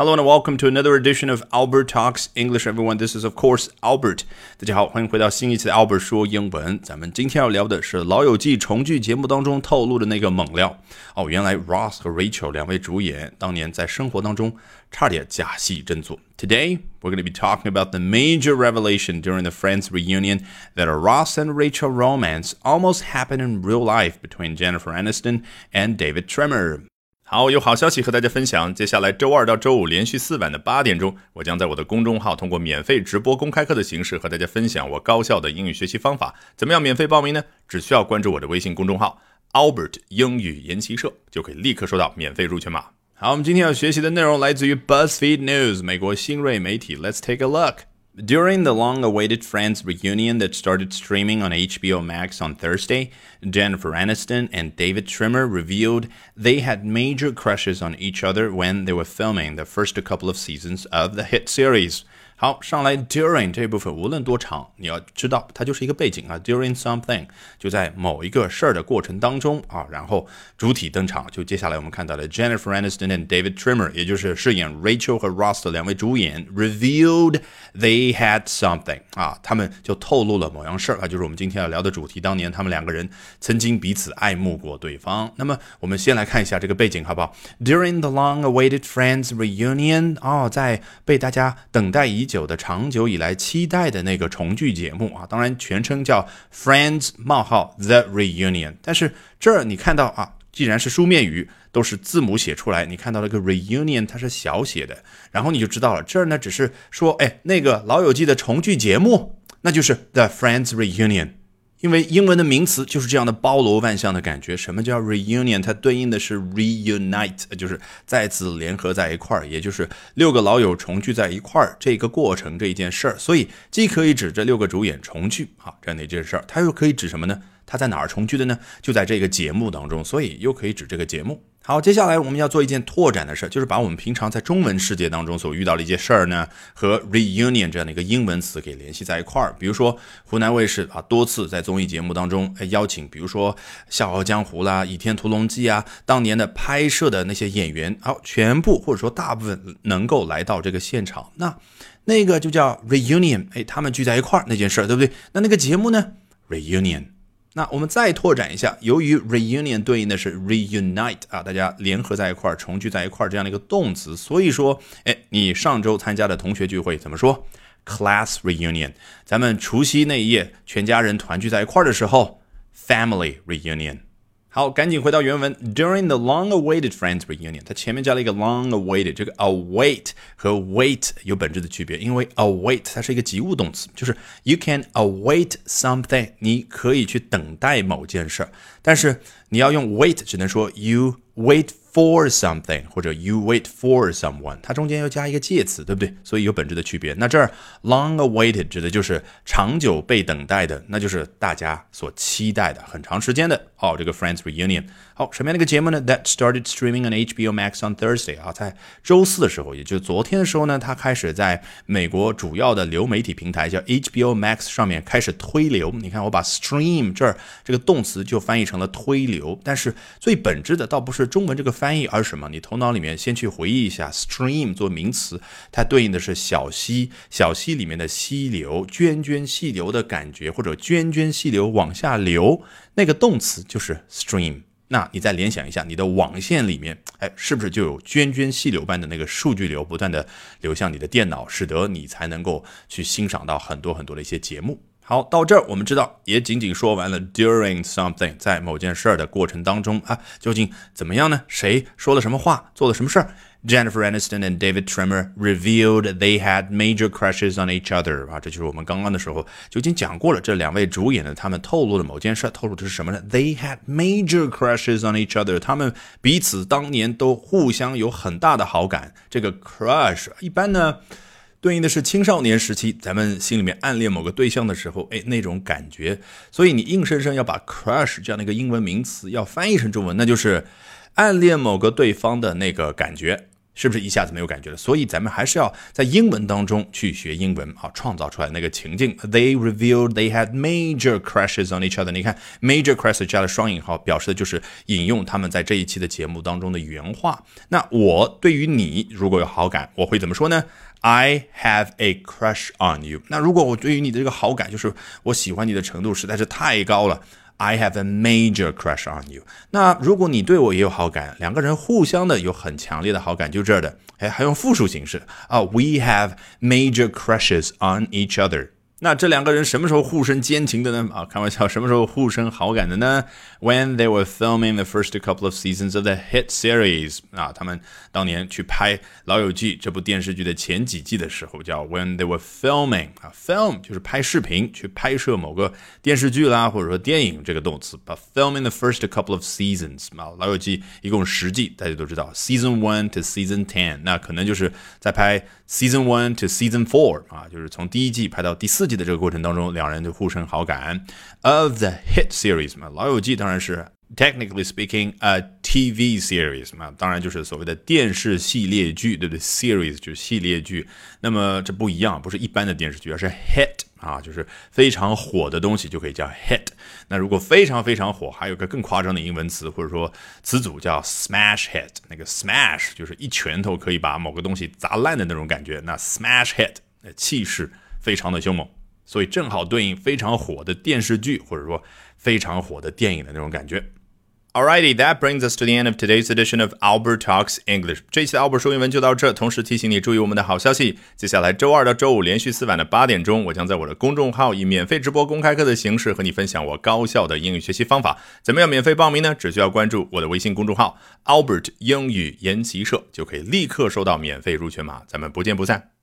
Hello and welcome to another edition of Albert Talks English. Everyone, this is of course Albert. 大家好，欢迎回到新一期的 Albert 说英文。咱们今天要聊的是《老友记》重聚节目当中透露的那个猛料哦，原来 Ross 和 Rachel 两位主演当年在生活当中差点假戏真做。Today we're going to be talking about the major revelation during the Friends reunion that a Ross and Rachel romance almost happened in real life between Jennifer Aniston and David Trimmer. 好，有好消息和大家分享。接下来周二到周五连续四晚的八点钟，我将在我的公众号通过免费直播公开课的形式和大家分享我高效的英语学习方法。怎么样免费报名呢？只需要关注我的微信公众号 Albert 英语研习社，就可以立刻收到免费入群码。好，我们今天要学习的内容来自于 BuzzFeed News 美国新锐媒体。Let's take a look. During the long awaited Friends reunion that started streaming on HBO Max on Thursday, Jennifer Aniston and David Trimmer revealed they had major crushes on each other when they were filming the first couple of seasons of the hit series. 好，上来 during 这部分无论多长，你要知道它就是一个背景啊。During something 就在某一个事儿的过程当中啊，然后主体登场，就接下来我们看到的 Jennifer Aniston and David Trimmer，也就是饰演 Rachel 和 Ross 的两位主演，revealed they had something 啊，他们就透露了某样事儿啊，就是我们今天要聊的主题。当年他们两个人曾经彼此爱慕过对方。那么我们先来看一下这个背景好不好？During the long-awaited Friends reunion，哦，在被大家等待已。久的长久以来期待的那个重聚节目啊，当然全称叫 Friends 冒号 The Reunion。但是这儿你看到啊，既然是书面语，都是字母写出来，你看到那个 Reunion 它是小写的，然后你就知道了，这儿呢只是说，哎，那个老友记的重聚节目，那就是 The Friends Reunion。因为英文的名词就是这样的包罗万象的感觉。什么叫 reunion？它对应的是 reunite，就是再次联合在一块儿，也就是六个老友重聚在一块儿这个过程这一件事儿。所以既可以指这六个主演重聚，啊这样的一件事儿，它又可以指什么呢？它在哪儿重聚的呢？就在这个节目当中，所以又可以指这个节目。好，接下来我们要做一件拓展的事儿，就是把我们平常在中文世界当中所遇到的一些事儿呢，和 reunion 这样的一个英文词给联系在一块儿。比如说，湖南卫视啊多次在综艺节目当中邀请，比如说《笑傲江湖》啦、《倚天屠龙记》啊，当年的拍摄的那些演员，好，全部或者说大部分能够来到这个现场，那那个就叫 reunion，哎，他们聚在一块儿那件事儿，对不对？那那个节目呢，reunion。那我们再拓展一下，由于 reunion 对应的是 reunite 啊，大家联合在一块儿、重聚在一块儿这样的一个动词，所以说，哎，你上周参加的同学聚会怎么说？class reunion。咱们除夕那一夜，全家人团聚在一块儿的时候，family reunion。好，赶紧回到原文。During the long-awaited friends reunion，它前面加了一个 long-awaited，这个 await 和 wait 有本质的区别，因为 await 它是一个及物动词，就是 you can await something，你可以去等待某件事儿，但是你要用 wait，只能说 you wait。for something 或者 you wait for someone，它中间要加一个介词，对不对？所以有本质的区别。那这儿 long awaited 指的就是长久被等待的，那就是大家所期待的很长时间的哦。这个 Friends reunion，好，什么样的一个节目呢？That started streaming on HBO Max on Thursday 啊，在周四的时候，也就是昨天的时候呢，它开始在美国主要的流媒体平台叫 HBO Max 上面开始推流。你看，我把 stream 这儿这个动词就翻译成了推流，流但是最本质的倒不是中文这个。翻译而是什么？你头脑里面先去回忆一下，stream 做名词，它对应的是小溪，小溪里面的溪流，涓涓细流的感觉，或者涓涓细流往下流，那个动词就是 stream。那你再联想一下，你的网线里面，哎，是不是就有涓涓细流般的那个数据流不断的流向你的电脑，使得你才能够去欣赏到很多很多的一些节目？好，到这儿我们知道，也仅仅说完了 during something，在某件事儿的过程当中啊，究竟怎么样呢？谁说了什么话，做了什么事儿？Jennifer Aniston and David Trimmer revealed they had major crushes on each other 啊，这就是我们刚刚的时候就已经讲过了。这两位主演呢，他们透露了某件事，透露的是什么呢？They had major crushes on each other，他们彼此当年都互相有很大的好感。这个 crush 一般呢。对应的是青少年时期，咱们心里面暗恋某个对象的时候，哎，那种感觉。所以你硬生生要把 crush 这样的一个英文名词要翻译成中文，那就是暗恋某个对方的那个感觉。是不是一下子没有感觉了？所以咱们还是要在英文当中去学英文啊，创造出来那个情境。They revealed they had major crushes on each other。你看，major crush 加了双引号，表示的就是引用他们在这一期的节目当中的原话。那我对于你如果有好感，我会怎么说呢？I have a crush on you。那如果我对于你的这个好感，就是我喜欢你的程度实在是太高了。I have a major crush on you。那如果你对我也有好感，两个人互相的有很强烈的好感，就这儿的，哎，还用复数形式啊？We have major crushes on each other。那这两个人什么时候互生奸情的呢？啊，开玩笑，什么时候互生好感的呢？When they were filming the first couple of seasons of the hit series，啊，他们当年去拍《老友记》这部电视剧的前几季的时候，叫 When they were filming，啊，film 就是拍视频，去拍摄某个电视剧啦，或者说电影这个动词。But filming the first couple of seasons，啊，《老友记》一共十季，大家都知道，Season One to Season Ten，那可能就是在拍 Season One to Season Four，啊，就是从第一季拍到第四。的这个过程当中，两人就互生好感。Of the hit series 嘛，《老友记》当然是 technically speaking a TV series 嘛，当然就是所谓的电视系列剧，对不对？Series 就是系列剧。那么这不一样，不是一般的电视剧，而是 hit 啊，就是非常火的东西就可以叫 hit。那如果非常非常火，还有个更夸张的英文词或者说词组叫 smash hit。那个 smash 就是一拳头可以把某个东西砸烂的那种感觉。那 smash hit 那气势非常的凶猛。所以正好对应非常火的电视剧，或者说非常火的电影的那种感觉。Alrighty, that brings us to the end of today's edition of Albert Talks English。这期的 Albert 说英文就到这。同时提醒你注意我们的好消息，接下来周二到周五连续四晚的八点钟，我将在我的公众号以免费直播公开课的形式和你分享我高效的英语学习方法。怎么样免费报名呢？只需要关注我的微信公众号 Albert 英语研习社，就可以立刻收到免费入群码。咱们不见不散。